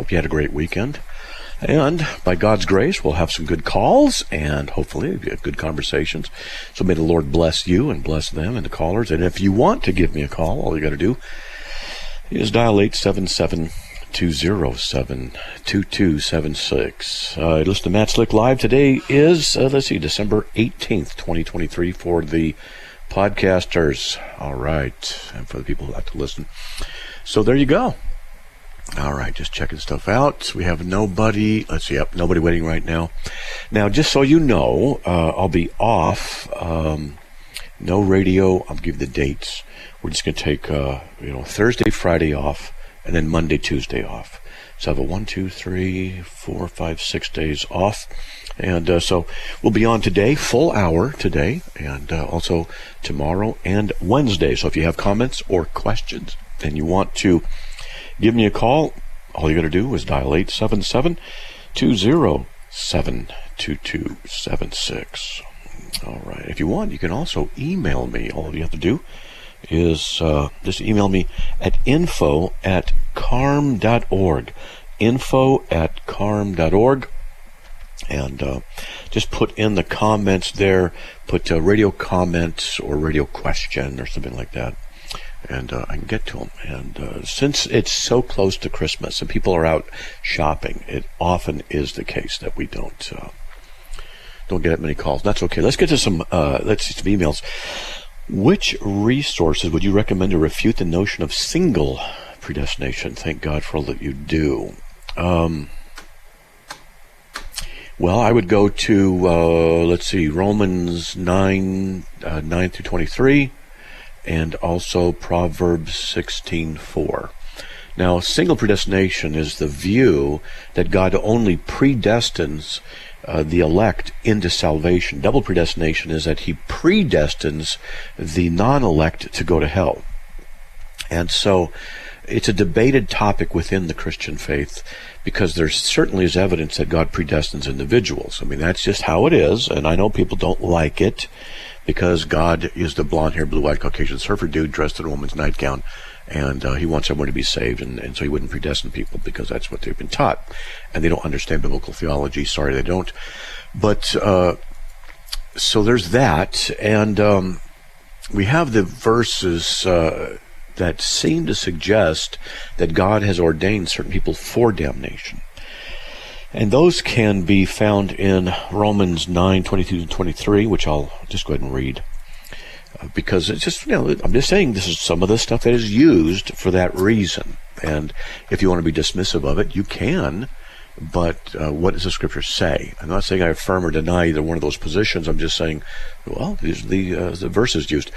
hope you had a great weekend. And by God's grace, we'll have some good calls and hopefully good conversations. So may the Lord bless you and bless them and the callers. And if you want to give me a call, all you got to do is dial 877 207 2276. Uh, listen to Matt Slick Live. Today is, uh, let's see, December 18th, 2023 for the podcasters. All right. And for the people who like to listen. So there you go. All right, just checking stuff out. We have nobody. Let's see. Yep, nobody waiting right now. Now, just so you know, uh, I'll be off. Um, no radio. I'll give the dates. We're just going to take, uh, you know, Thursday, Friday off, and then Monday, Tuesday off. So I have a one, two, three, four, five, six days off. And uh, so we'll be on today, full hour today, and uh, also tomorrow and Wednesday. So if you have comments or questions and you want to give me a call. All you got to do is dial 877 207 2276. All right. If you want, you can also email me. All you have to do is uh, just email me at info at carm.org. Info at carm.org. And uh, just put in the comments there, put uh, radio comments or radio question or something like that and uh, I can get to them. And uh, since it's so close to Christmas and people are out shopping, it often is the case that we don't uh, don't get that many calls. That's okay. Let's get to some uh, let's see some emails. Which resources would you recommend to refute the notion of single predestination? Thank God for all that you do. Um, well, I would go to uh, let's see Romans nine uh, nine through twenty three and also Proverbs 16:4. Now, single predestination is the view that God only predestines uh, the elect into salvation. Double predestination is that he predestines the non-elect to go to hell. And so it's a debated topic within the Christian faith because there certainly is evidence that God predestines individuals. I mean, that's just how it is, and I know people don't like it because God is the blonde haired, blue eyed Caucasian surfer dude dressed in a woman's nightgown. And uh, he wants everyone to be saved, and, and so he wouldn't predestine people because that's what they've been taught. And they don't understand biblical theology. Sorry, they don't. But uh, so there's that. And um, we have the verses uh, that seem to suggest that God has ordained certain people for damnation. And those can be found in Romans 9, 22 to 23, which I'll just go ahead and read. Uh, because it's just, you know, I'm just saying this is some of the stuff that is used for that reason. And if you want to be dismissive of it, you can. But uh, what does the scripture say? I'm not saying I affirm or deny either one of those positions. I'm just saying, well, these are the, uh, the verses used.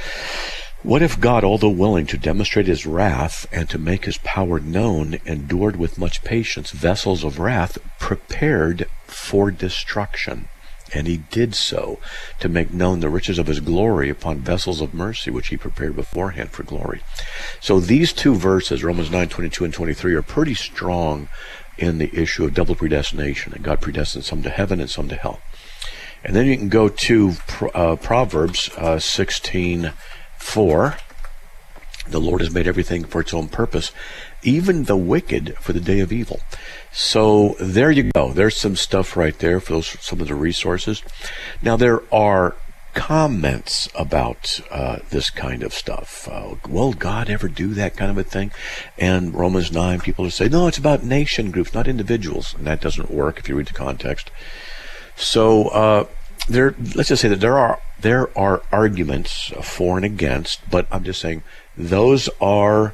What if God, although willing to demonstrate his wrath and to make his power known, endured with much patience vessels of wrath prepared for destruction? And he did so to make known the riches of his glory upon vessels of mercy, which he prepared beforehand for glory. So these two verses, Romans 9, 22 and 23, are pretty strong in the issue of double predestination, and God predestined some to heaven and some to hell. And then you can go to uh, Proverbs uh, 16, for the Lord has made everything for its own purpose, even the wicked for the day of evil. So there you go. There's some stuff right there for those some of the resources. Now there are comments about uh, this kind of stuff. Uh, will God ever do that kind of a thing? And Romans 9, people say, no, it's about nation groups, not individuals. And that doesn't work if you read the context. So uh, there, let's just say that there are there are arguments for and against, but I'm just saying those are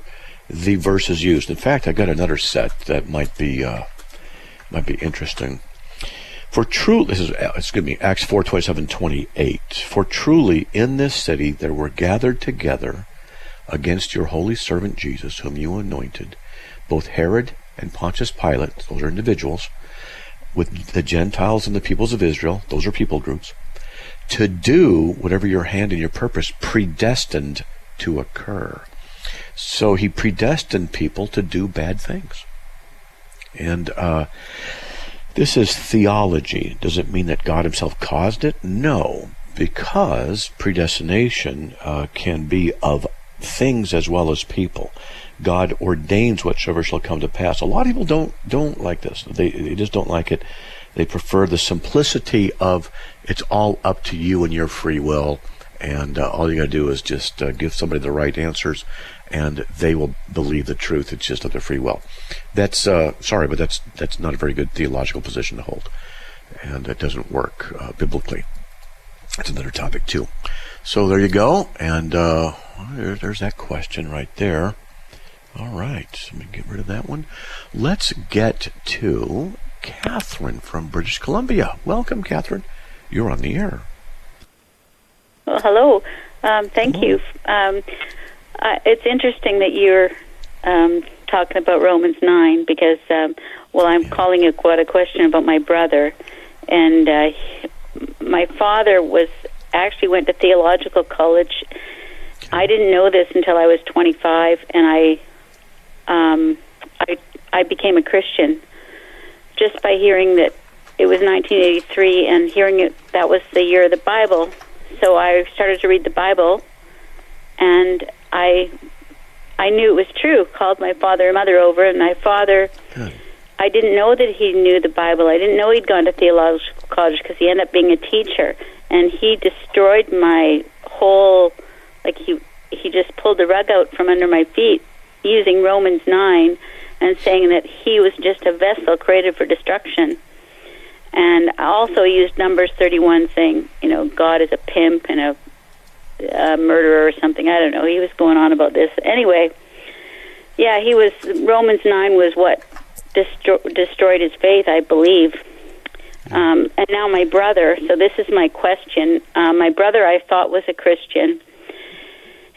the verses used. In fact, I got another set that might be uh, might be interesting. For truly, this is excuse me, Acts four twenty seven twenty eight. For truly in this city there were gathered together against your holy servant Jesus, whom you anointed, both Herod and Pontius Pilate, those are individuals, with the Gentiles and the peoples of Israel, those are people groups, to do whatever your hand and your purpose predestined to occur. So he predestined people to do bad things. And uh, this is theology. Does it mean that God himself caused it? No, because predestination uh, can be of things as well as people. God ordains whatsoever shall come to pass. A lot of people don't don't like this. They, they just don't like it. They prefer the simplicity of it's all up to you and your free will, and uh, all you got to do is just uh, give somebody the right answers, and they will believe the truth. It's just of their free will. That's uh, sorry, but that's that's not a very good theological position to hold, and it doesn't work uh, biblically. That's another topic too. So there you go, and uh, there's that question right there. All right, let me get rid of that one. Let's get to Catherine from British Columbia. Welcome, Catherine. You're on the air. Well, hello. Um, thank hello. you. Um, uh, it's interesting that you're um, talking about Romans 9 because, um, well, I'm yeah. calling it quite a question about my brother. And uh, my father was actually went to theological college. Okay. I didn't know this until I was 25, and I um, I I became a Christian just by hearing that it was 1983 and hearing it that was the year of the Bible. So I started to read the Bible, and I I knew it was true. Called my father and mother over, and my father. Good. I didn't know that he knew the Bible. I didn't know he'd gone to theological college because he ended up being a teacher, and he destroyed my whole. Like he he just pulled the rug out from under my feet using Romans 9 and saying that he was just a vessel created for destruction. And I also used Numbers 31 saying, you know, God is a pimp and a, a murderer or something. I don't know. He was going on about this. Anyway, yeah, he was, Romans 9 was what destro- destroyed his faith, I believe. Um, and now my brother, so this is my question. Uh, my brother, I thought, was a Christian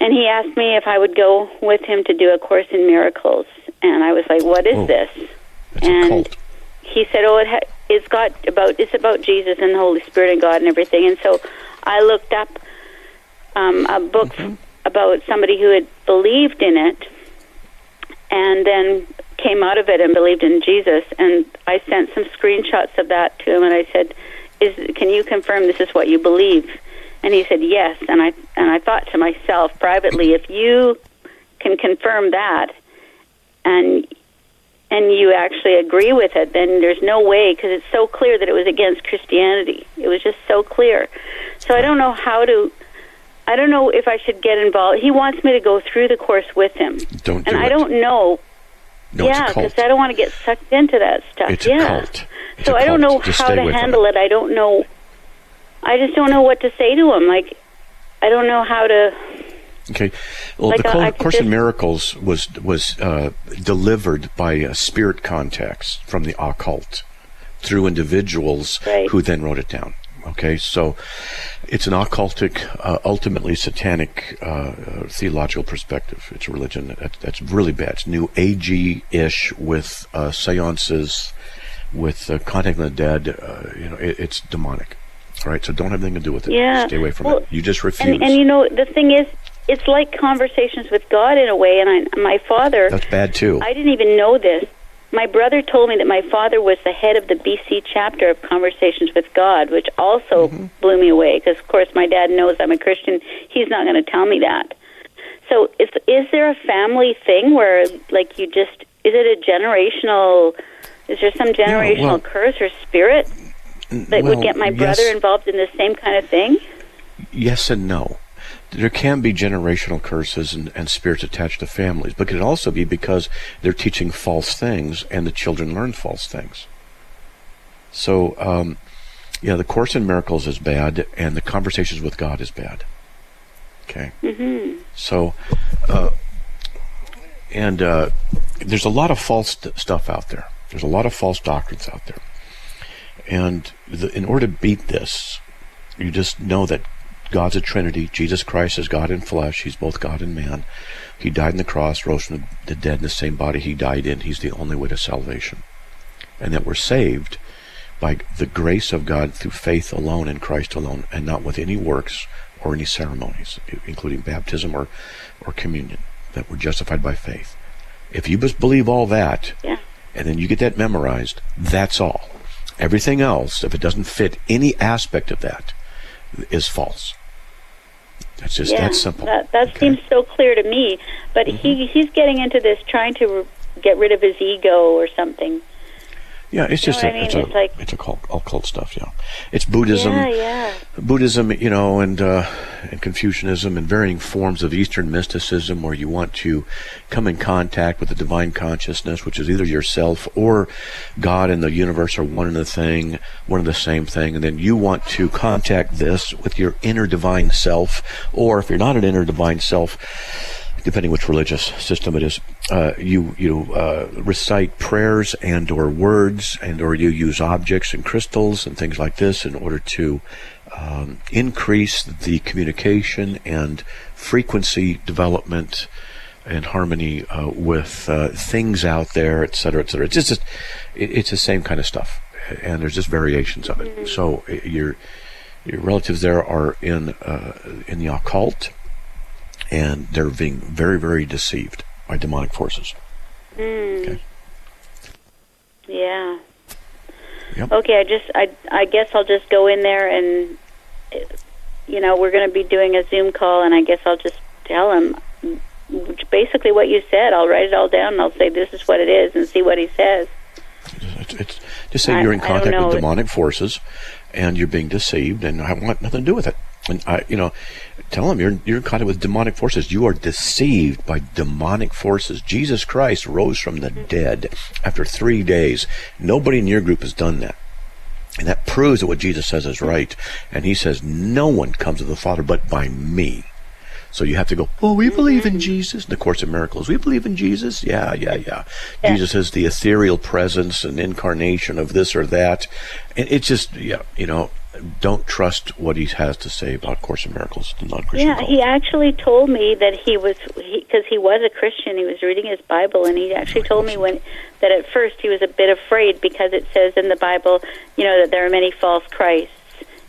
and he asked me if I would go with him to do a course in miracles, and I was like, "What is oh, this?" and he said, "Oh, it ha- it's got about it's about Jesus and the Holy Spirit and God and everything." And so I looked up um, a book mm-hmm. about somebody who had believed in it, and then came out of it and believed in Jesus. And I sent some screenshots of that to him, and I said, "Is can you confirm this is what you believe?" And he said, "Yes." And I and I thought to myself privately, if you can confirm that, and and you actually agree with it, then there's no way because it's so clear that it was against Christianity. It was just so clear. So I don't know how to. I don't know if I should get involved. He wants me to go through the course with him. Don't. Do and it. I don't know. No, yeah, because I don't want to get sucked into that stuff. It's yeah. a cult. It's so I don't know Just how to handle it. it. I don't know I just don't know what to say to him. Like, I don't know how to. Okay, well, like the Course in Miracles was was uh, delivered by a spirit contacts from the occult through individuals right. who then wrote it down. Okay, so it's an occultic, uh, ultimately satanic uh, uh theological perspective. It's a religion that, that's really bad. It's new agey ish with uh, seances, with uh, contacting the dead. you know, it, it's demonic. All right, so don't have anything to do with it. Yeah. Stay away from well, it. You just refuse. And, and, you know, the thing is, it's like conversations with God in a way. And I, my father. That's bad too. I didn't even know this. My brother told me that my father was the head of the BC chapter of Conversations with God, which also mm-hmm. blew me away because, of course, my dad knows I'm a Christian. He's not going to tell me that. So, is is there a family thing where, like, you just is it a generational? Is there some generational yeah, well, curse or spirit? That well, would get my brother yes, involved in the same kind of thing? Yes and no. There can be generational curses and, and spirits attached to families, but it could also be because they're teaching false things and the children learn false things. So, um, yeah, the Course in Miracles is bad, and the Conversations with God is bad. Okay. Mm-hmm. So, uh, and uh, there's a lot of false st- stuff out there. There's a lot of false doctrines out there. And the, in order to beat this, you just know that God's a Trinity. Jesus Christ is God in flesh. He's both God and man. He died on the cross, rose from the dead in the same body he died in. He's the only way to salvation. And that we're saved by the grace of God through faith alone in Christ alone, and not with any works or any ceremonies, including baptism or, or communion. That we're justified by faith. If you just believe all that, Yeah. and then you get that memorized, that's all. Everything else, if it doesn't fit any aspect of that, is false. That's just yeah, that simple. That, that Okay? seems so clear to me. But he mm-hmm. he's getting into this trying to re- get rid of his ego or something. Yeah, it's know just what a, I mean? it's a It's like- it's a cult, occult stuff. Yeah, it's Buddhism. yeah, yeah. Buddhism, you know, and uh, and Confucianism, and varying forms of Eastern mysticism, where you want to come in contact with the divine consciousness, which is either yourself or God and the universe are one and the thing, one and the same thing, and then you want to contact this with your inner divine self, or if you're not an inner divine self, depending which religious system it is, uh, you you uh, recite prayers and or words and or you use objects and crystals and things like this in order to um, increase the communication and frequency development and harmony uh, with uh, things out there, et cetera, et cetera. It's just it, it's the same kind of stuff, and there's just variations of it. So uh, your your relatives there are in uh, in the occult and they're being very, very deceived by demonic forces. Hmm. Okay. Yeah. Yep. Okay, I just I I guess I'll just go in there and you know, we're going to be doing a Zoom call and I guess I'll just tell him basically what you said. I'll write it all down and I'll say this is what it is and see what he says. It's, it's just say I- you're in contact with demonic forces, and you're being deceived, and I want nothing to do with it. And I, you know, tell them you're you're contact with demonic forces. You are deceived by demonic forces. Jesus Christ rose from the dead after three days. Nobody in your group has done that. And that proves that what Jesus says is right. And he says, No one comes to the Father but by me. So you have to go, well, we believe in Jesus. In the Course of Miracles, we believe in Jesus. Yeah, yeah, yeah. yeah. Jesus is the ethereal presence and incarnation of this or that. And it's just, yeah, you know, don't trust what he has to say about Course of Miracles, the non Christian Yeah, he actually told me that he was because he, was a Christian. He was reading his Bible, and he actually told me when that at first he was a bit afraid because it says in the Bible, you know, that there are many false Christs.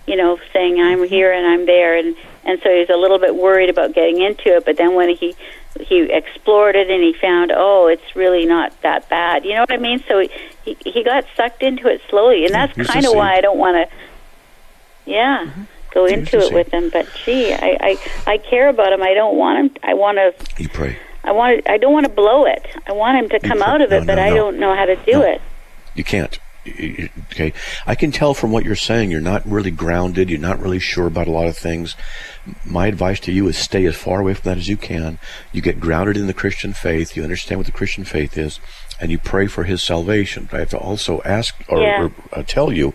You know, saying I'm mm-hmm. here and I'm there, and and so he was a little bit worried about getting into it. But then when he he explored it and he found, oh, it's really not that bad. You know what I mean? So he he, got sucked into it slowly, and mm-hmm. that's he's kind of why. I don't want to. Yeah. Mm-hmm. Go into it with him, but gee, I, I I care about him. I don't want him. I want to. You pray. I want. I don't want to blow it. I want him to come out of it, no, but no, I don't know how to do it. You can't. Okay, I can tell from what you're saying you're not really grounded. You're not really sure about a lot of things. My advice to you is stay as far away from that as you can. You get grounded in the Christian faith. You understand what the Christian faith is, and you pray for His salvation. But I have to also ask or, Yeah. or uh, tell you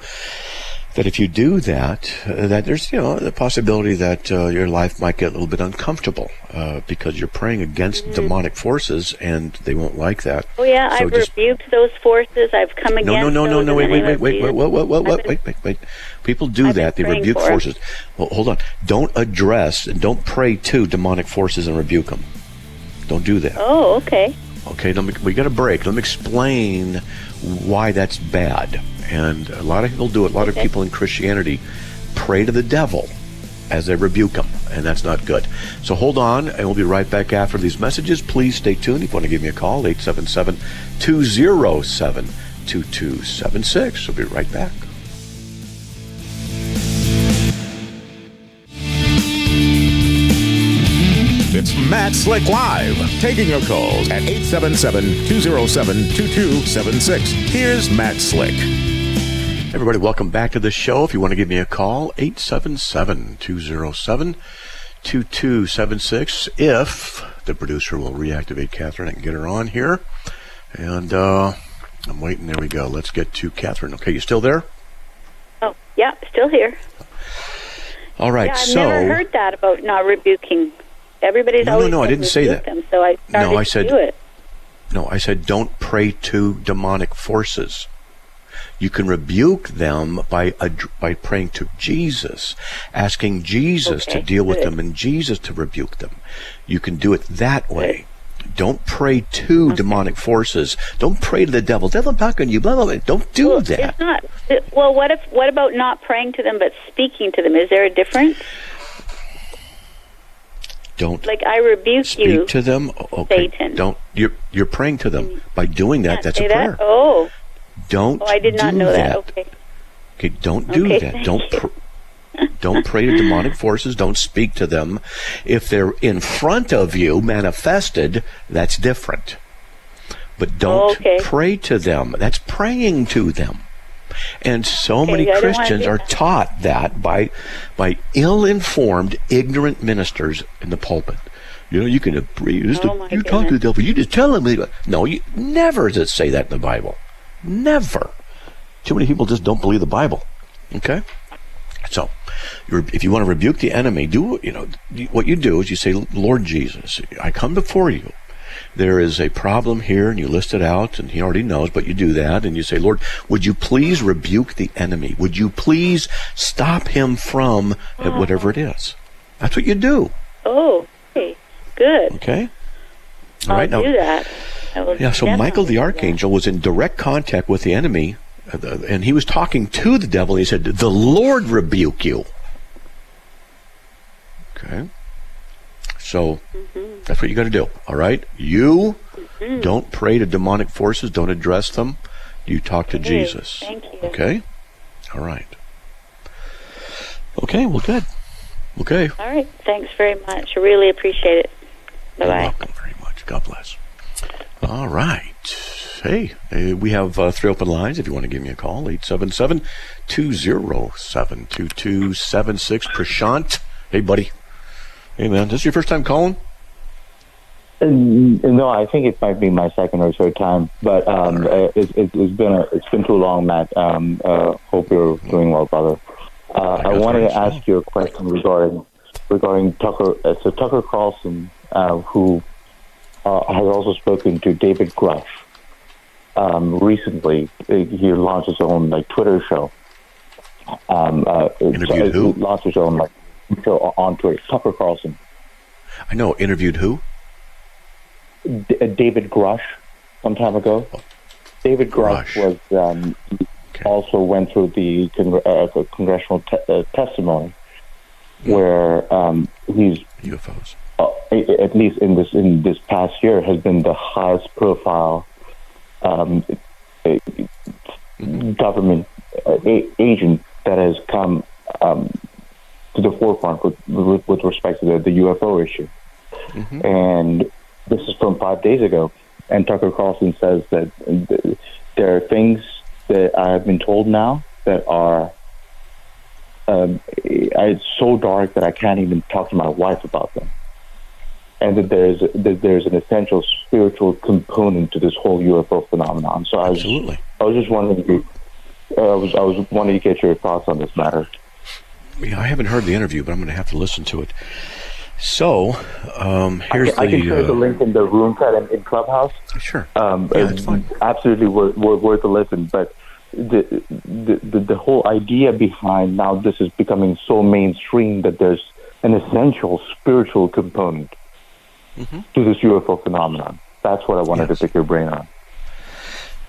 that if you do that, uh, that there's you know the possibility that uh, your life might get a little bit uncomfortable uh, because you're praying against demonic forces, and they won't like that. Oh yeah, So I've just- rebuked those forces. I've come against. no, no, no, no, no. Wait, wait, wait, wait, wait, wait, wait, wait, wait, wait, wait, wait. People do I've that. They rebuke for forces. Well, hold on. Don't address and don't pray to demonic forces and rebuke them. Don't do that. Oh, okay. Okay, let me, we got a break. Let me explain why that's bad. And a lot of people do it. A lot of people in Christianity pray to the devil as they rebuke him, and that's not good. So hold on, and we'll be right back after these messages. Please stay tuned. If you want to give me a call, 877 207 2276. We'll be right back. It's Matt Slick Live, taking your calls at 877-207-2276. Here's Matt Slick. Everybody, welcome back to the show. If you want to give me a call, 877-207-2276. If the producer will reactivate Catherine and get her on here. And uh, I'm waiting. There we go. Let's get to Catherine. Okay, you still there? Oh, yeah, still here. All right. Yeah, I've so never heard that about not rebuking. Everybody's No, no, always no, I didn't say that. Them, so I started I said- no, I said don't pray to demonic forces. You can rebuke them by by praying to Jesus, asking Jesus Okay, to deal with them and Jesus to rebuke them. You can do it that way. Don't pray to demonic forces. Don't pray to the devil. Devil, I'm talking to you. Blah blah blah. Don't do Well, that. It's not. it- Well, what if? What about not praying to them but speaking to them? Is there a difference? Don't Like I rebuke speak you. to them. Okay. Satan. Don't. You're you're praying to them mm. by doing that. That's a that? prayer. Oh, Don't. oh, I did not do know that. Okay. Okay, don't do Okay, that. Don't pr- don't pray to demonic forces. Don't speak to them. If they're in front of you, manifested, that's different. But don't Okay. pray to them. That's praying to them. And so Okay, many I don't wanna Christians are that. taught that by by ill-informed, ignorant ministers in the pulpit. You know, you can pray. Oh, you talk to the devil. You just tell him. No, you never does it say that in the Bible. Never. Too many people just don't believe the Bible. Okay. So, you're, if you want to rebuke the enemy, do you know what you do is you say, Lord Jesus, I come before you. There is a problem here, and you list it out, and he already knows, but you do that, and you say, Lord, would you please rebuke the enemy? Would you please stop him from whatever it is? That's what you do. Oh, okay. Good. Okay. All I'll right now. do that. Yeah, so Michael the archangel was in direct contact with the enemy, uh, and he was talking to the devil. And he said, "The Lord rebuke you." Okay, so Mm-hmm. that's what you got to do. All right, you don't pray to demonic forces. Don't address them. You talk to Jesus. thank you. Okay. All right. Okay. Well, good. Okay. All right. Thanks very much. I really appreciate it. Bye You're bye. welcome very much. God bless. All right. Hey, uh, we have uh, three open lines if you want to give me a call 877 207 2276. Prashant. Hey, buddy. Hey, man. This is your first time calling? Mm, No, I think it might be my second or third time, but um, uh, it, it, it's been a, it's been too long, Matt. Um, uh, hope you're doing well, brother. Uh, I guess wanted to ask you a question regarding regarding Tucker. Uh, so Tucker Carlson, uh, who uh, has also spoken to David Grusch um, recently. uh, He launched his own like Twitter show. Um, uh, Interviewed so- who? He launched his own like show on Twitter. Tucker Carlson. I know. Interviewed who? D- uh, David Grusch some time ago. David Grusch, Grusch. was um, Okay. also went through the uh, congressional te- uh, testimony where um, he's UFOs. Uh, at least in this in this past year has been the highest profile um, government agent that has come um, to the forefront with, with, with respect to the, the UFO issue. And this is from five days ago. And Tucker Carlson says that th- there are things that I have been told now that are um, it's so dark that I can't even talk to my wife about them. And that there's that there's an essential spiritual component to this whole UFO phenomenon. So I was Absolutely. I was just wondering, if uh, I was I was wanting to get your thoughts on this matter. Yeah, I haven't heard the interview, but I'm going to have to listen to it. So, um, here's the I can the. share the uh, link in the room chat in, in Clubhouse. sure. Um, Yeah, it's fine. Absolutely worth, worth, worth a listen. But the, the the the whole idea behind now this is becoming so mainstream that there's an essential spiritual component to this UFO phenomenon. That's what I wanted Mm-hmm. Yes. to pick your brain on.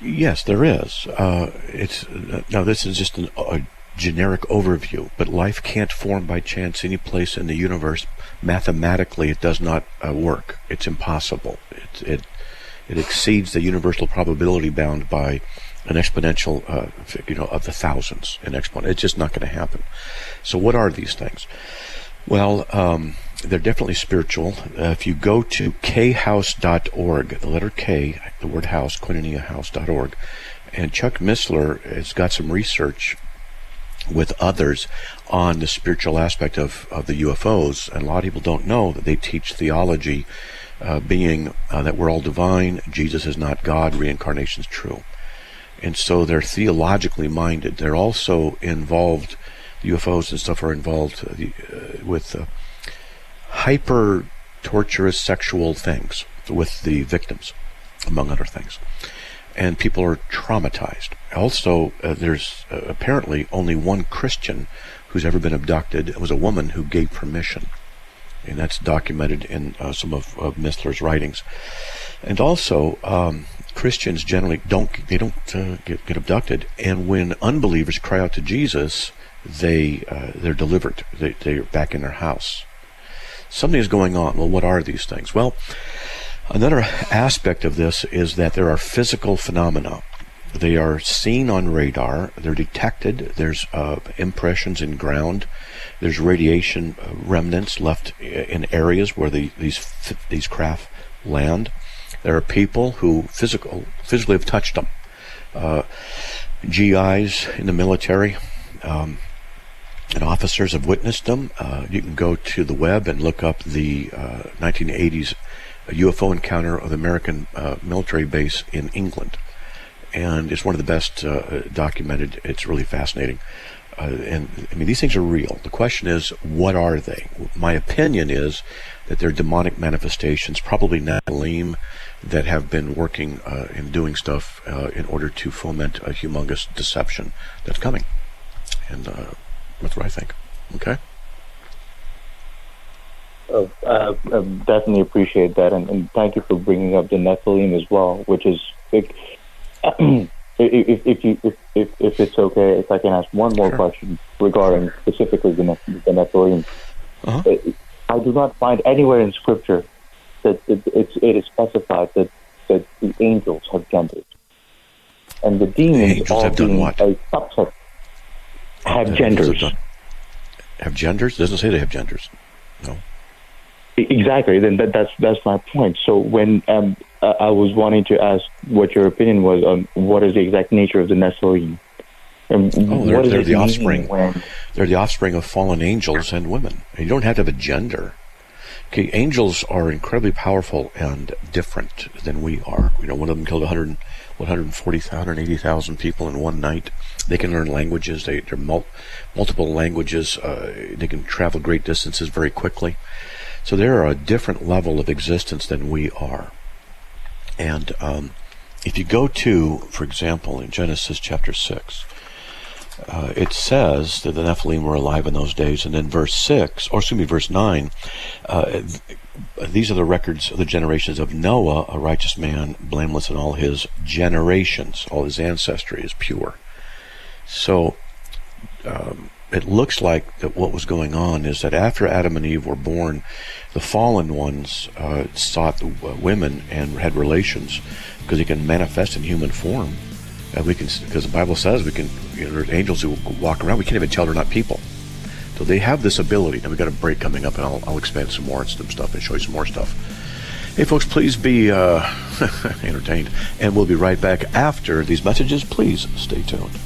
Yes, there is. Uh, it's uh, now. This is just an, a generic overview, but life can't form by chance any place in the universe. Mathematically, it does not uh, work. It's impossible. It it it exceeds the universal probability bound by an exponential, uh, you know, of the thousands. An exponent. It's just not going to happen. So, what are these things? Well, um, they're definitely spiritual. Uh, if you go to khouse.org, the letter K, the word house, koinoniahouse.org, and Chuck Missler has got some research with others on the spiritual aspect of, of the UFOs. And a lot of people don't know that they teach theology, uh, being uh, that we're all divine, Jesus is not God, reincarnation is true. And so they're theologically minded. They're also involved, UFOs and stuff are involved uh, uh, with uh, hyper torturous sexual things with the victims, among other things. and people are traumatized. Also, uh, there's uh, apparently only one Christian who's ever been abducted. It was a woman who gave permission, and that's documented in uh, some of, of Missler's writings. And also, um, Christians generally don't they don't uh, get, get abducted, and when unbelievers cry out to Jesus, they uh, they're delivered. They they're back in their house. Something is going on. Well, what are these things? Well, another aspect of this is that there are physical phenomena. They are seen on radar. They're detected. There's uh, impressions in ground. There's radiation uh, remnants left in areas where the, these these craft land. There are people who physical physically have touched them. Uh, GIs in the military. Um, and officers have witnessed them. Uh, you can go to the web and look up the uh, 1980s UFO encounter of the American uh, military base in England. And it's one of the best uh, documented. It's really fascinating. Uh, and I mean, these things are real. The question is, what are they? My opinion is that they're demonic manifestations, probably Nephilim, that have been working uh, and doing stuff in order to foment a humongous deception that's coming. And that's what I think. Okay. Oh, uh, uh, definitely appreciate that, and, and, thank you for bringing up the Nephilim as well, which is big. if, if, you if, if, if it's okay, if I can ask one more sure. question regarding specifically the, the Nephilim, uh-huh. Uh, I do not find anywhere in Scripture that it, it's, it is specified that, that the angels have genders, and the demons the are being what? a subset have genders. Have genders? It doesn't say they have genders. No. Exactly. Then that, that's that's my point. So when um, I was wanting to ask what your opinion was on what is the exact nature of the Nephilim. And oh, they're, they're the offspring. When... They're the offspring of fallen angels and women. You don't have to have a gender. Okay, angels are incredibly powerful and different than we are. You know, one of them killed 100, 140, 180,000 people in one night. They can learn languages. They, they're mul- multiple languages. Uh, they can travel great distances very quickly. So they're a different level of existence than we are. And um, if you go to, for example, in Genesis chapter 6, uh, it says that the Nephilim were alive in those days. And then verse 6, or excuse me, verse 9, uh, these are the records of the generations of Noah, a righteous man, blameless in all his generations. All his ancestry is pure. So um, it looks like that what was going on is that after Adam and Eve were born, the fallen ones uh, sought the uh, women and had relations because he can manifest in human form. And we can, because the Bible says we can, you know, there's angels who walk around. We can't even tell they're not people. So they have this ability. Now we've got a break coming up, and I'll, I'll expand some more and some stuff and show you some more stuff. Hey, folks, please be uh, entertained, and we'll be right back after these messages. Please stay tuned.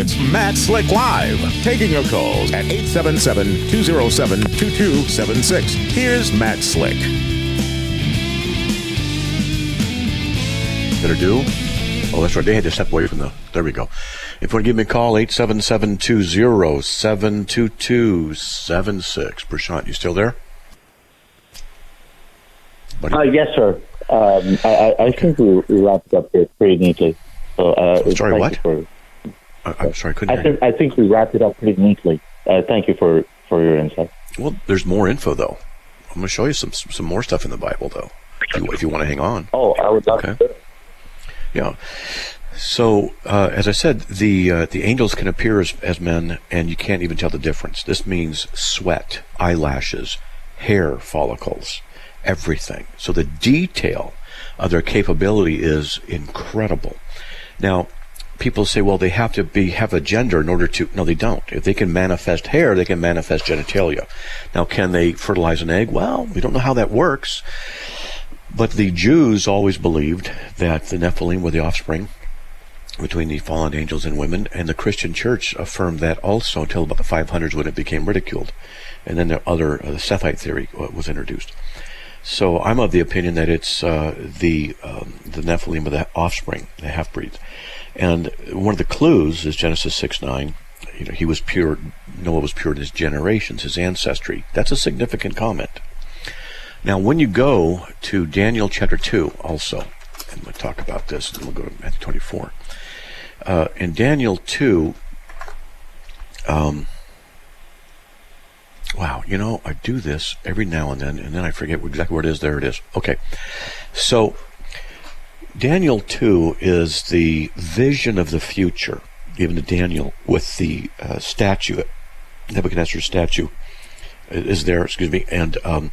It's Matt Slick Live, taking your calls at 877 207 2276. Here's Matt Slick. Gonna do? Oh, that's right. They had to step away from the. There we go. If you want to give me a call, 877 207 2276. Prashant, you still there? Uh, yes, sir. Um, I, I, think we, we wrapped up here pretty neatly. So, uh, Sorry, what? For, I'm sorry, I couldn't. I think I think we wrapped it up pretty neatly. Uh, thank you for for your insight. Well, there's more info though. I'm going to show you some some more stuff in the Bible though, if you, if you want to hang on. Oh, I would love okay. to. Yeah. So, uh, as I said, the uh, the angels can appear as, as men, and you can't even tell the difference. This means sweat, eyelashes, hair follicles, everything. So the detail of their capability is incredible. Now, people say, well, they have to be have a gender in order to. No, they don't. If they can manifest hair, they can manifest genitalia. Now, can they fertilize an egg? Well, we don't know how that works. But the Jews always believed that the Nephilim were the offspring between the fallen angels and women, and the Christian church affirmed that also until about the 500s when it became ridiculed. And then the other, uh, the Sethite theory uh, was introduced. So I'm of the opinion that it's uh, the um, the Nephilim of the offspring, the half breeds. And one of the clues is Genesis 6 9. you know, he was pure, Noah was pure in his generations, his ancestry. That's a significant comment. Now, when you go to Daniel chapter 2 also, and we'll talk about this, and we'll go to Matthew 24. Uh, in Daniel 2, um, wow, you know, I do this every now and then, and then I forget exactly where it is. There it is. Okay. So, Daniel 2 is the vision of the future given to Daniel with the uh, statue, Nebuchadnezzar's statue is there, excuse me, and um,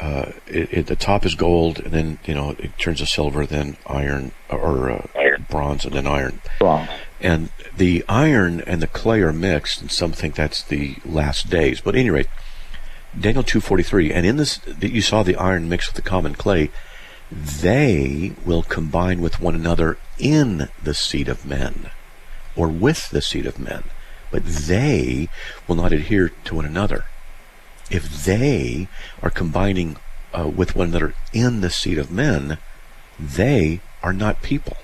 uh, it, it, the top is gold, and then you know it turns to silver, then iron or uh, iron. bronze, and then iron. Bronze. And the iron and the clay are mixed, and some think that's the last days. But at any rate, Daniel two forty three, and in this that you saw the iron mixed with the common clay, they will combine with one another in the seed of men, or with the seed of men, but they will not adhere to one another if they are combining uh, with one another in the seed of men, they are not people.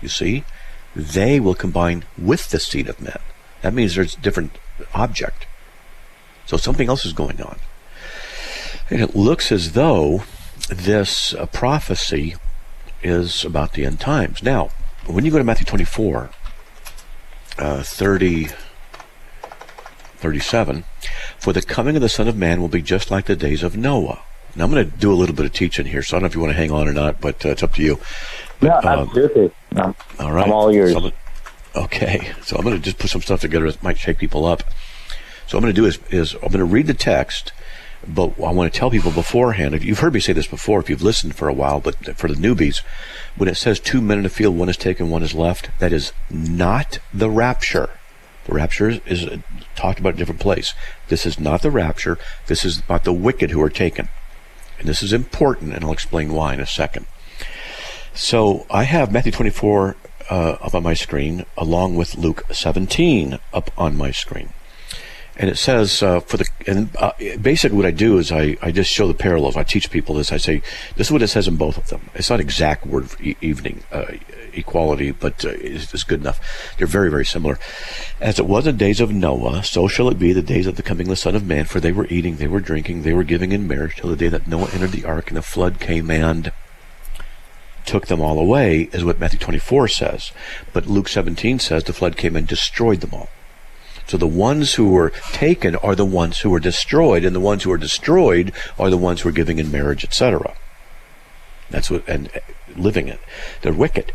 You see? They will combine with the seed of men. That means there's a different object. So something else is going on. And it looks as though this uh, prophecy is about the end times. Now, when you go to Matthew 24, uh, 30, 37, For the coming of the Son of Man will be just like the days of Noah. Now, I'm going to do a little bit of teaching here, so I don't know if you want to hang on or not, but uh, it's up to you. No, absolutely. Um, all right. I'm all yours. So okay, so I'm going to just put some stuff together that might shake people up. So I'm going to do is, is I'm going to read the text, but I want to tell people beforehand. If you've heard me say this before, if you've listened for a while, but for the newbies, when it says two men in the field, one is taken, one is left, that is not the rapture. The rapture is talked about a different place. This is not the rapture. This is about the wicked who are taken. And this is important, and I'll explain why in a second. So I have Matthew 24 uh, up on my screen, along with Luke 17 up on my screen and it says uh, for the and uh, basically what I do is I, I just show the parallels. I teach people this. I say this is what it says in both of them. It's not exact word e- evening uh, equality, but uh, it's, it's, good enough. They're very very similar. As it was in days of Noah, so shall it be the days of the coming of the Son of Man. For they were eating, they were drinking, they were giving in marriage till the day that Noah entered the ark, and the flood came and took them all away, is what Matthew 24 says. But Luke 17 says the flood came and destroyed them all. So the ones who were taken are the ones who were destroyed, and the ones who are destroyed are the ones who are giving in marriage, etc. That's what and uh, living it. They're wicked.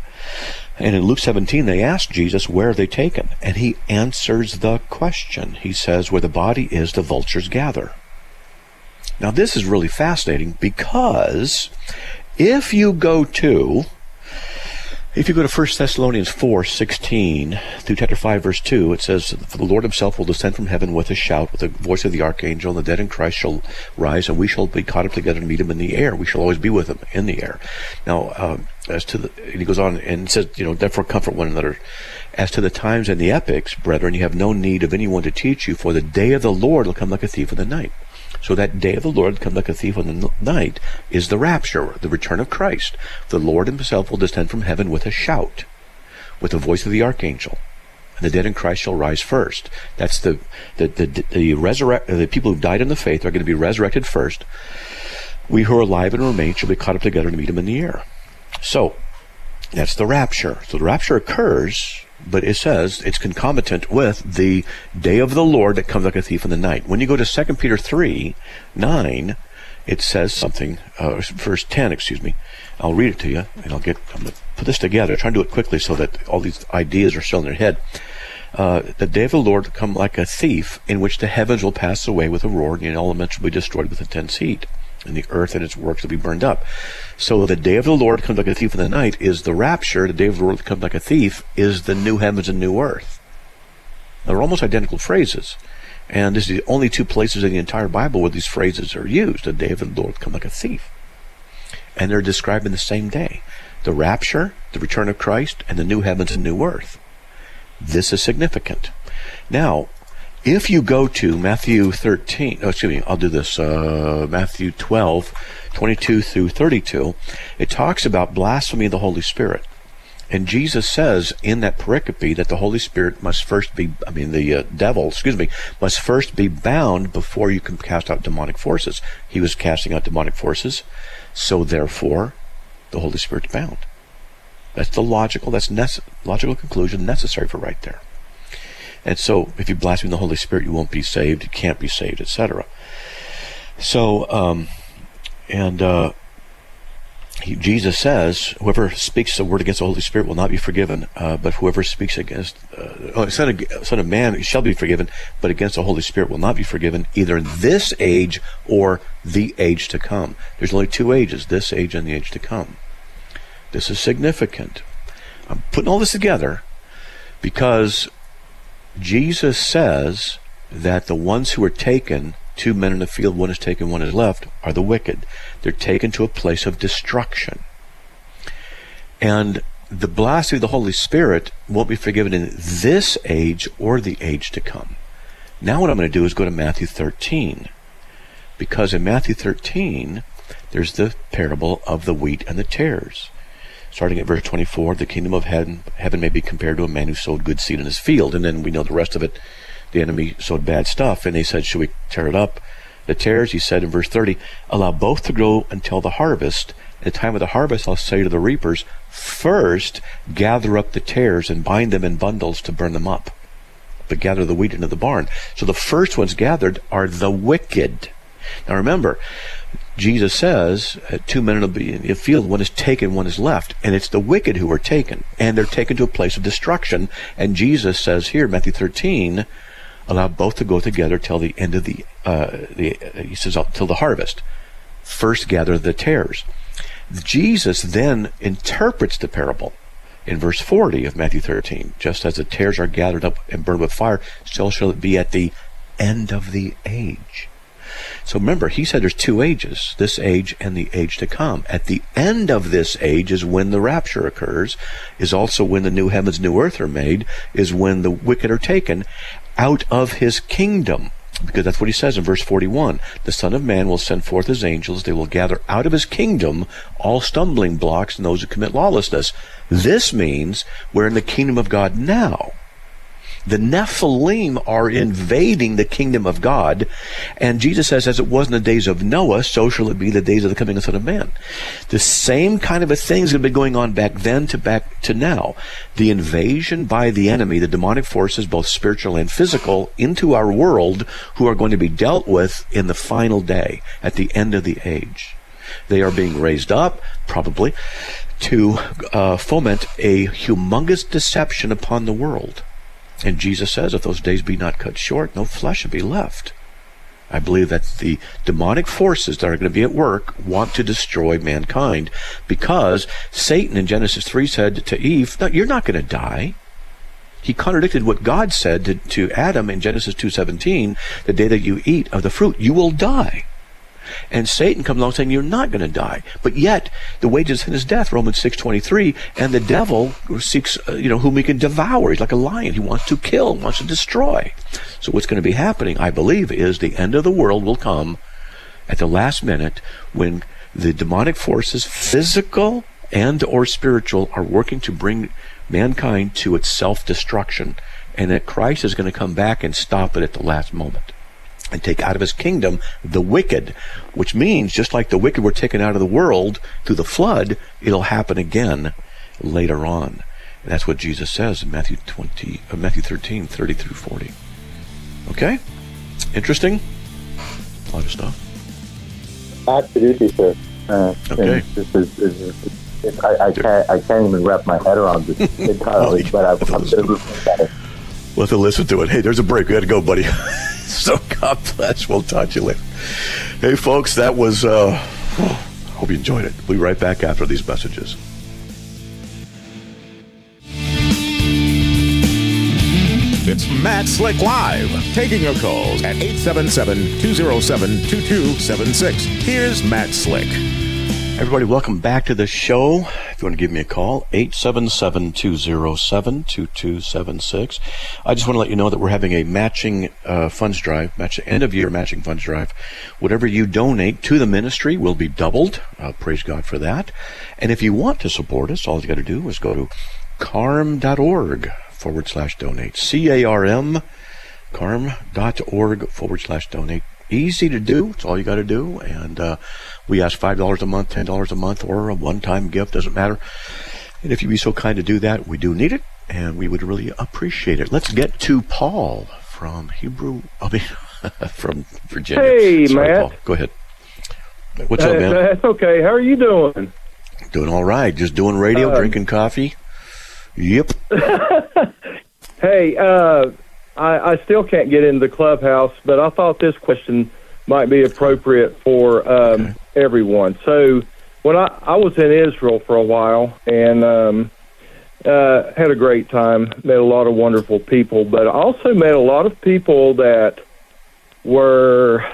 And in Luke 17, they ask Jesus, where are they taken? And he answers the question. He says, where the body is, the vultures gather. Now, this is really fascinating because if you go to if you go to 1 Thessalonians 4, 16 through chapter 5, verse 2, it says, For the Lord himself will descend from heaven with a shout, with the voice of the archangel, and the dead in Christ shall rise, and we shall be caught up together and meet him in the air. We shall always be with him in the air. Now, um, as to the, and he goes on and says, you know, therefore comfort one another. As to the times and the epochs, brethren, you have no need of anyone to teach you, for the day of the Lord will come like a thief in the night. So that day of the Lord come like a thief in the night is the rapture, the return of Christ. The Lord himself will descend from heaven with a shout, with the voice of the archangel. And the dead in Christ shall rise first. That's the the the, the resurrect the people who've died in the faith are going to be resurrected first. We who are alive and remain shall be caught up together to meet him in the air. So that's the rapture. So the rapture occurs but it says it's concomitant with the day of the Lord that comes like a thief in the night. When you go to 2 Peter 3 9, it says something, uh, verse 10, excuse me. I'll read it to you, and I'll get, I'm going to put this together. I'm trying to do it quickly so that all these ideas are still in their head. Uh, the day of the Lord will come like a thief, in which the heavens will pass away with a roar, and the elements will be destroyed with intense heat and the earth and its works will be burned up. So the day of the Lord comes like a thief in the night is the rapture. The day of the Lord comes like a thief is the new heavens and new earth. They're almost identical phrases. And this is the only two places in the entire Bible where these phrases are used. The day of the Lord come like a thief. And they're describing the same day. The rapture, the return of Christ, and the new heavens and new earth. This is significant. Now, if you go to Matthew 13, oh, excuse me, I'll do this, uh, Matthew 12, 22 through 32, it talks about blasphemy of the Holy Spirit. And Jesus says in that pericope that the Holy Spirit must first be, I mean, the uh, devil, excuse me, must first be bound before you can cast out demonic forces. He was casting out demonic forces, so therefore, the Holy Spirit's bound. That's the logical, that's nece- logical conclusion necessary for right there. And so, if you blaspheme the Holy Spirit, you won't be saved, you can't be saved, etc. So, um, and uh, he, Jesus says, whoever speaks a word against the Holy Spirit will not be forgiven, uh, but whoever speaks against uh, oh, son, of, son of man shall be forgiven, but against the Holy Spirit will not be forgiven, either in this age or the age to come. There's only two ages, this age and the age to come. This is significant. I'm putting all this together because Jesus says that the ones who are taken, two men in the field, one is taken, one is left, are the wicked. They're taken to a place of destruction. And the blasphemy of the Holy Spirit won't be forgiven in this age or the age to come. Now, what I'm going to do is go to Matthew 13. Because in Matthew 13, there's the parable of the wheat and the tares. Starting at verse 24, the kingdom of heaven, heaven may be compared to a man who sowed good seed in his field. And then we know the rest of it. The enemy sowed bad stuff. And they said, Should we tear it up? The tares, he said in verse 30, allow both to grow until the harvest. At the time of the harvest, I'll say to the reapers, First, gather up the tares and bind them in bundles to burn them up. But gather the wheat into the barn. So the first ones gathered are the wicked. Now remember, Jesus says, uh, two men will be in the field, one is taken, one is left. And it's the wicked who are taken. And they're taken to a place of destruction. And Jesus says here, Matthew 13, allow both to go together till the end of the, uh, the uh, he says, till the harvest. First gather the tares. Jesus then interprets the parable in verse 40 of Matthew 13. Just as the tares are gathered up and burned with fire, so shall it be at the end of the age. So remember, he said there's two ages, this age and the age to come. At the end of this age is when the rapture occurs, is also when the new heavens, new earth are made, is when the wicked are taken out of his kingdom. Because that's what he says in verse 41. The Son of Man will send forth his angels. They will gather out of his kingdom all stumbling blocks and those who commit lawlessness. This means we're in the kingdom of God now. The Nephilim are invading the kingdom of God. And Jesus says, as it was in the days of Noah, so shall it be the days of the coming of the Son of Man. The same kind of a thing is going to be going on back then to back to now. The invasion by the enemy, the demonic forces, both spiritual and physical, into our world, who are going to be dealt with in the final day, at the end of the age. They are being raised up, probably, to uh, foment a humongous deception upon the world. And Jesus says, if those days be not cut short, no flesh will be left. I believe that the demonic forces that are going to be at work want to destroy mankind because Satan in Genesis 3 said to Eve, no, you're not going to die. He contradicted what God said to, to Adam in Genesis 2.17, the day that you eat of the fruit, you will die. And Satan comes along saying, you're not going to die. But yet, the wages of sin is death, Romans 6.23, and the devil seeks, uh, you know, whom he can devour. He's like a lion. He wants to kill, wants to destroy. So what's going to be happening, I believe, is the end of the world will come at the last minute when the demonic forces, physical and or spiritual, are working to bring mankind to its self-destruction. And that Christ is going to come back and stop it at the last moment and take out of his kingdom the wicked, which means just like the wicked were taken out of the world through the flood, it'll happen again later on. And that's what Jesus says in Matthew 20, uh, Matthew 13, 30 through 40. Okay? Interesting? A lot of stuff. Absolutely, sir. Uh, okay. This is, is, is, I, I, can't, I can't even wrap my head around this entirely, but I, I'm going to look at it. We'll have to listen to it. Hey, there's a break. We got to go, buddy. so God bless. We'll talk to you later. Hey, folks, that was. Uh, hope you enjoyed it. We'll be right back after these messages. It's Matt Slick Live, taking your calls at 877 207 2276. Here's Matt Slick. Everybody, welcome back to the show. If you want to give me a call, 877-207-2276. I just want to let you know that we're having a matching uh, funds drive, match end of year matching funds drive. Whatever you donate to the ministry will be doubled. Uh, praise God for that. And if you want to support us, all you got to do is go to carm.org forward slash donate. C A R M, carm.org forward slash donate. Easy to do. It's all you got to do. And uh, we ask $5 a month, $10 a month, or a one time gift, doesn't matter. And if you'd be so kind to do that, we do need it, and we would really appreciate it. Let's get to Paul from Hebrew, I mean, from Virginia. Hey, Sorry, Matt. Paul. Go ahead. What's up, man? That's okay. How are you doing? Doing all right. Just doing radio, uh, drinking coffee. Yep. hey, uh, I, I still can't get into the clubhouse, but I thought this question might be appropriate for um, okay. everyone. So, when I, I was in Israel for a while and um, uh, had a great time, met a lot of wonderful people, but I also met a lot of people that were,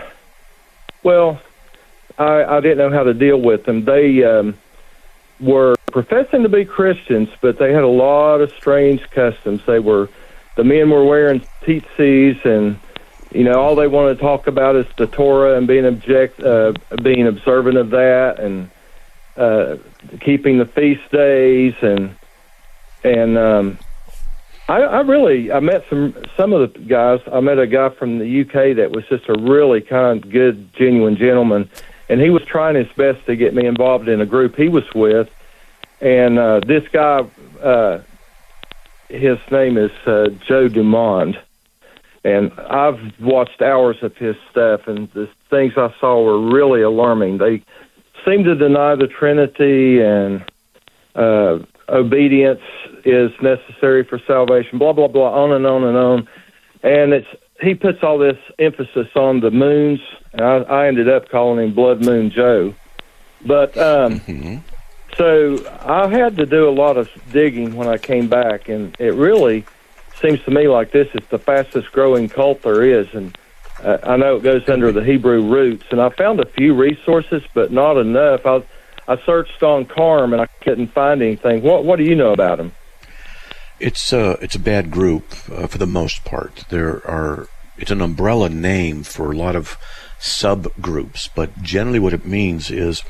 well, I, I didn't know how to deal with them. They um, were professing to be Christians, but they had a lot of strange customs. They were, the men were wearing tzitzis and you know all they want to talk about is the Torah and being object, uh, being observant of that, and uh, keeping the feast days and and um, I, I really I met some some of the guys. I met a guy from the UK that was just a really kind, good, genuine gentleman, and he was trying his best to get me involved in a group he was with. And uh, this guy, uh, his name is uh, Joe Dumond, and I've watched hours of his stuff, and the things I saw were really alarming. They seem to deny the Trinity and uh, obedience is necessary for salvation. Blah blah blah, on and on and on. And it's he puts all this emphasis on the moons. And I, I ended up calling him Blood Moon Joe. But um, mm-hmm. So I had to do a lot of digging when I came back, and it really seems to me like this is the fastest growing cult there is, and uh, I know it goes under the Hebrew roots, and I found a few resources, but not enough. I I searched on Carm and I couldn't find anything. What What do you know about them? It's a uh, it's a bad group uh, for the most part. There are it's an umbrella name for a lot of subgroups, but generally what it means is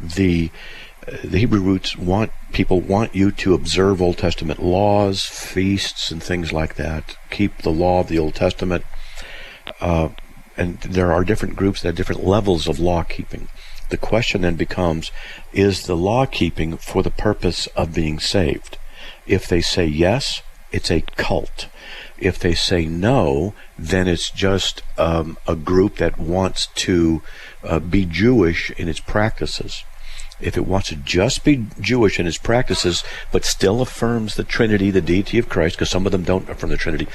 the the Hebrew roots want people want you to observe Old Testament laws, feasts, and things like that. Keep the law of the Old Testament. Uh, and there are different groups that have different levels of law keeping. The question then becomes is the law keeping for the purpose of being saved? If they say yes, it's a cult. If they say no, then it's just um, a group that wants to uh, be Jewish in its practices. If it wants to just be Jewish in its practices, but still affirms the Trinity, the deity of Christ, because some of them don't affirm the Trinity,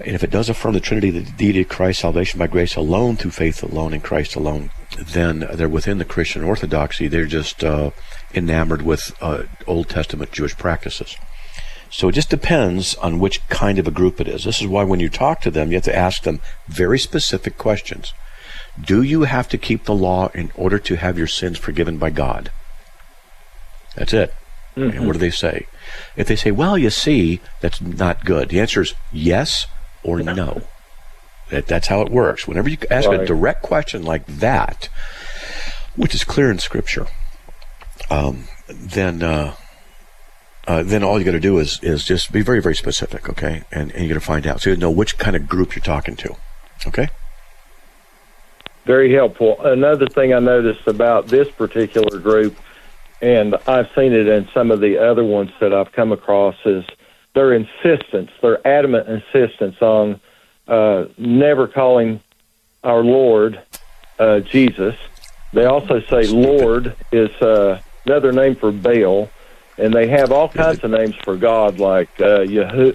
and if it does affirm the Trinity, the deity of Christ, salvation by grace alone, through faith alone, in Christ alone, then they're within the Christian orthodoxy. They're just uh, enamored with uh, Old Testament Jewish practices. So it just depends on which kind of a group it is. This is why when you talk to them, you have to ask them very specific questions. Do you have to keep the law in order to have your sins forgiven by God? That's it. Mm-hmm. And what do they say? If they say, well, you see, that's not good, the answer is yes or no. That, that's how it works. Whenever you ask right. a direct question like that, which is clear in Scripture, um, then uh, uh, then all you got to do is is just be very very specific, okay? And and you got to find out so you know which kind of group you're talking to, okay? Very helpful. Another thing I noticed about this particular group, and I've seen it in some of the other ones that I've come across, is their insistence, their adamant insistence on uh, never calling our Lord uh, Jesus. They also say Lord is uh, another name for Baal, and they have all kinds of names for God, like uh, Yeh-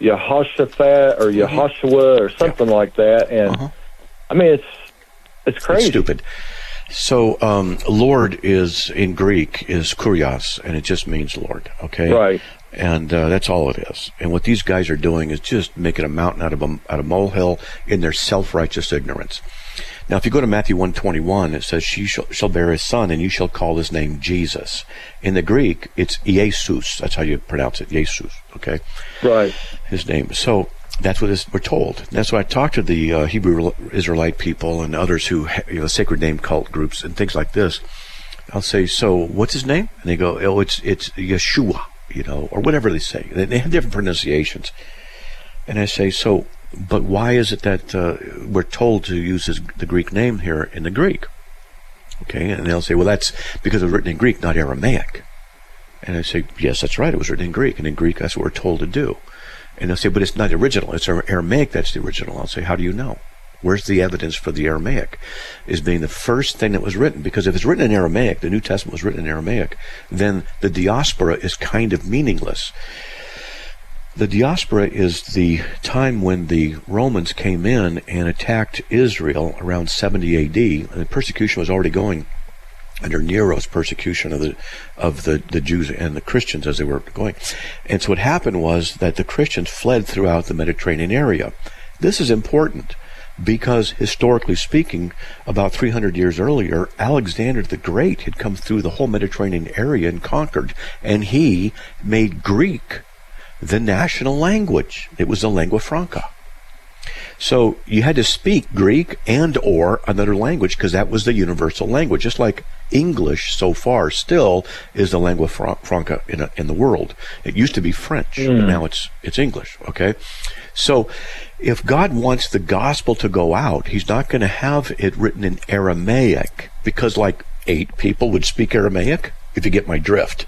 Yehoshaphat or. Yehoshua or something yeah. like that. And uh-huh. I mean, it's it's crazy. It's stupid. So, um, Lord is in Greek is kurios, and it just means Lord. Okay, right. And uh, that's all it is. And what these guys are doing is just making a mountain out of a out of molehill in their self righteous ignorance. Now, if you go to Matthew one twenty one, it says, "She shall, shall bear a son, and you shall call his name Jesus." In the Greek, it's Jesus. That's how you pronounce it, Jesus. Okay, right. His name. So that's what is, we're told. That's why I talked to the uh, Hebrew Israelite people and others who, you know, sacred name cult groups and things like this. I'll say, so what's his name? And they go, oh, it's it's Yeshua, you know, or whatever they say. They, they have different pronunciations. And I say, so, but why is it that uh, we're told to use this, the Greek name here in the Greek? Okay, and they'll say, well, that's because it was written in Greek, not Aramaic. And I say, yes, that's right. It was written in Greek, and in Greek, that's what we're told to do. And they'll say, but it's not original. It's Aramaic that's the original. I'll say, how do you know? Where's the evidence for the Aramaic as being the first thing that was written? Because if it's written in Aramaic, the New Testament was written in Aramaic, then the diaspora is kind of meaningless. The diaspora is the time when the Romans came in and attacked Israel around 70 AD, and the persecution was already going under Nero's persecution of the of the, the Jews and the Christians as they were going. And so what happened was that the Christians fled throughout the Mediterranean area. This is important because historically speaking, about 300 years earlier, Alexander the Great had come through the whole Mediterranean area and conquered, and he made Greek the national language. It was the lingua franca. So you had to speak Greek and or another language because that was the universal language. Just like English so far still is the lingua franca in, a, in the world. It used to be French, mm. but now it's it's English. Okay, so if God wants the gospel to go out, He's not going to have it written in Aramaic because like eight people would speak Aramaic. If you get my drift.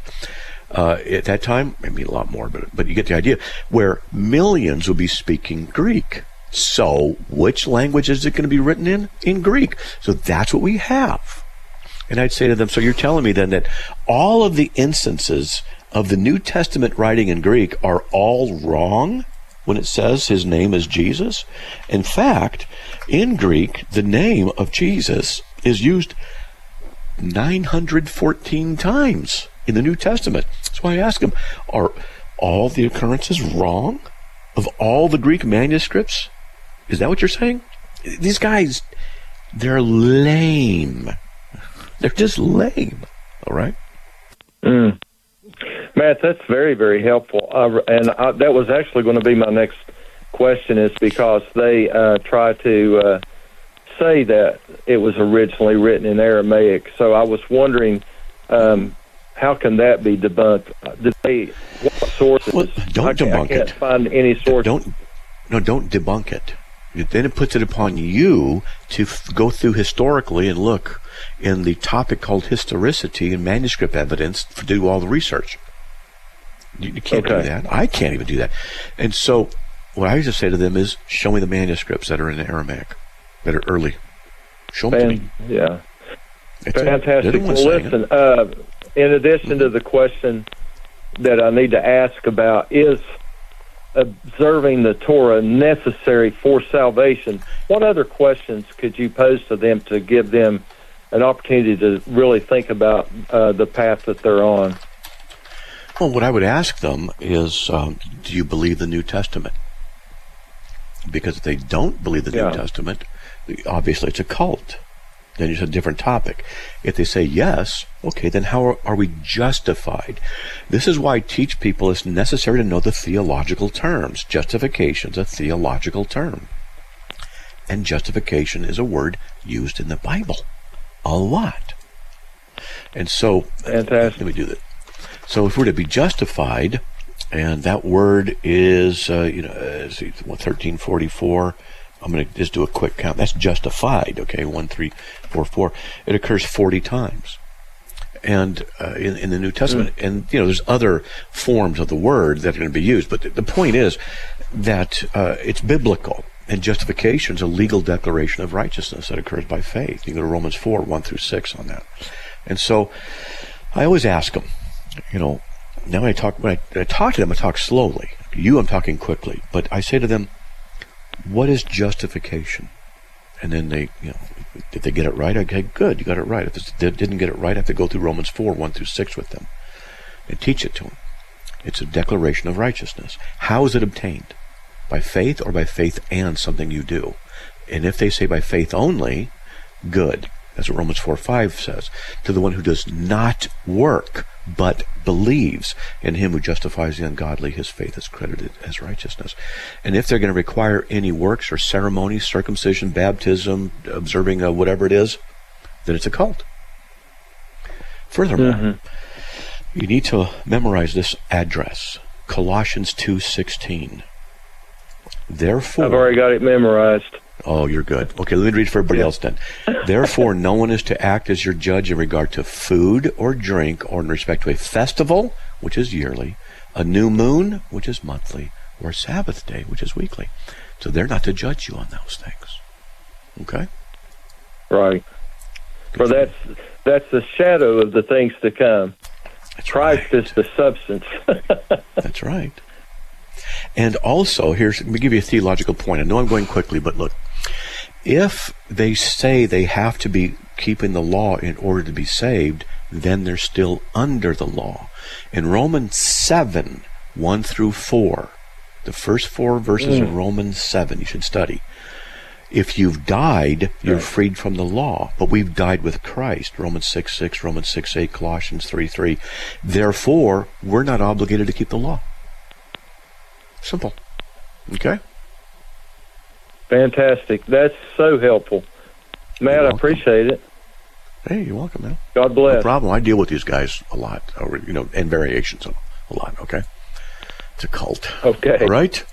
Uh, at that time, maybe a lot more, but but you get the idea. Where millions would be speaking Greek. So, which language is it going to be written in? In Greek. So that's what we have. And I'd say to them, so you're telling me then that all of the instances of the New Testament writing in Greek are all wrong when it says his name is Jesus? In fact, in Greek, the name of Jesus is used 914 times in the New Testament. Why I ask him, are all the occurrences wrong of all the Greek manuscripts? Is that what you're saying? These guys, they're lame. They're just lame. All right. Mm. Matt, that's very, very helpful. Uh, and I, that was actually going to be my next question, is because they uh, try to uh, say that it was originally written in Aramaic. So I was wondering, um, how can that be debunked? Did they what sources? Well, don't I, debunk I can't it. Find any source? Don't no, don't debunk it. Then it puts it upon you to f- go through historically and look in the topic called historicity and manuscript evidence to do all the research. You, you can't okay. do that. I can't even do that. And so, what I used to say to them is, show me the manuscripts that are in Aramaic, that are early. Show them Fan- to me. Yeah. It's Fantastic. Well, listen, uh, in addition to the question that I need to ask about, is observing the Torah necessary for salvation, what other questions could you pose to them to give them an opportunity to really think about uh, the path that they're on? Well, what I would ask them is, um, do you believe the New Testament? Because if they don't believe the yeah. New Testament, obviously it's a cult then it's a different topic. If they say yes, okay, then how are, are, we justified? This is why I teach people it's necessary to know the theological terms. Justification is a theological term. And justification is a word used in the Bible a lot. And so, Fantastic. let me do that. So if we're to be justified, and that word is, uh, you know, uh, see, 1344, I'm going to just do a quick count. That's justified, okay? One, three, four, four. It occurs 40 times. And uh, in, in the New Testament, mm. and you know, there's other forms of the word that are going to be used, but the, the point is that uh, it's biblical, and justification is a legal declaration of righteousness that occurs by faith. You go to Romans 4, 1 through 6 on that. And so I always ask them, you know, now I talk, when I, I talk to them, I talk slowly. You, I'm talking quickly, but I say to them, what is justification? And then they, you know, if they get it right, okay, good, you got it right. If they didn't get it right, I have to go through Romans 4, 1 through 6 with them and teach it to them. It's a declaration of righteousness. How is it obtained? By faith or by faith and something you do? And if they say by faith only, good. That's what Romans 4 5 says. To the one who does not work, but believes in him who justifies the ungodly, his faith is credited as righteousness. And if they're going to require any works or ceremonies, circumcision, baptism, observing whatever it is, then it's a cult. Furthermore, mm-hmm. You need to memorize this address. Colossians 2:16. Therefore I've already got it memorized. Oh, you're good. Okay, let me read for everybody else then. Therefore, no one is to act as your judge in regard to food or drink or in respect to a festival, which is yearly, a new moon, which is monthly, or Sabbath day, which is weekly. So they're not to judge you on those things. Okay? Right. For that's that's the shadow of the things to come. That's Christ right. is the substance. That's right. And also, here's let me give you a theological point. I know I'm going quickly, but look, if they say they have to be keeping the law in order to be saved, then they're still under the law. In Romans 7, 1 through 4, the first four verses of mm. Romans 7, you should study. If you've died, you're freed from the law. But we've died with Christ. Romans 6 6, Romans 6 8, Colossians 3 3. Therefore, we're not obligated to keep the law. Simple. Okay? Fantastic. That's so helpful. Matt, I appreciate it. Hey, you're welcome, man. God bless. No problem. I deal with these guys a lot, or, you know, and variations a a lot. Okay? It's a cult. Okay. All right?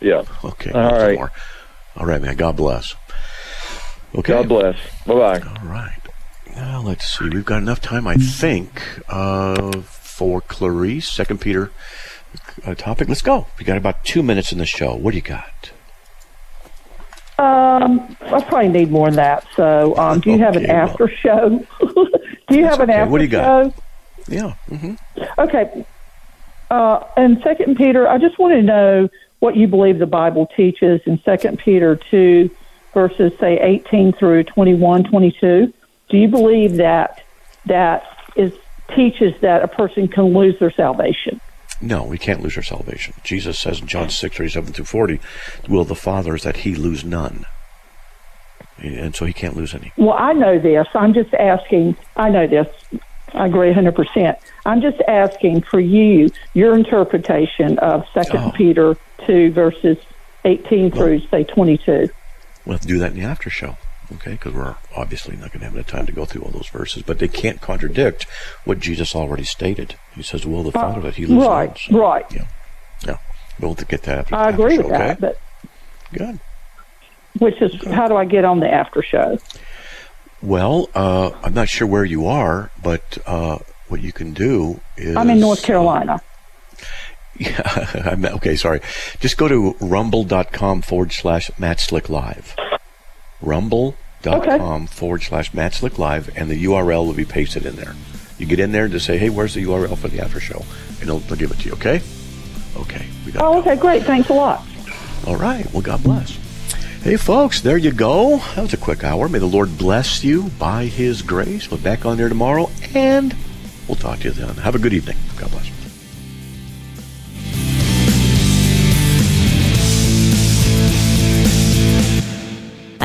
Yeah. Okay. All right. more. All right, man. God bless. Okay. God bless. Bye bye. All right. Now let's see. We've got enough time, I think, uh, for Clarice, Second Peter uh, topic. Let's go. We got about two minutes in the show. What do you got? Um, I probably need more than that. So, um, do you have an Okay, well. after show? do you have an okay. after What do you got? show? Yeah. hmm Okay. Uh, and Second Peter, I just want to know what you believe the Bible teaches in Second Peter two, verses say eighteen through 21, 22. Do you believe that that is teaches that a person can lose their salvation? No, we can't lose our salvation. Jesus says in John six thirty seven through 40, will the Father is that he lose none. And so he can't lose any. Well, I know this. I'm just asking. I know this. I agree 100%. I'm just asking for you, your interpretation of Second Oh. Peter 2, verses 18 through, say, 22. We'll have to do that in the after show, okay? Because we're obviously not going to have enough time to go through all those verses, but they can't contradict what Jesus already stated. He says, "Will the Father that He Uh, right, none." So, right. Yeah, yeah. We'll get that after. I after agree show, with that, Okay, but good. which is how do I get on the after show? Well, uh, I'm not sure where you are, but uh, what you can do is I'm in North Carolina. Yeah, I'm, okay, sorry. Just go to rumble.com forward slash Matt Slick Live. Rumble.com forward slash Matt Slick Live, and the URL will be pasted in there. You get in there and just say, hey, where's the URL for the after show? And they'll, they'll give it to you, okay? Okay. We got Oh, okay, great. Thanks a lot. all right. Well, God bless. Hey, folks, there you go. That was a quick hour. May the Lord bless you by His grace. We'll be back on there tomorrow, and we'll talk to you then. Have a good evening. God bless.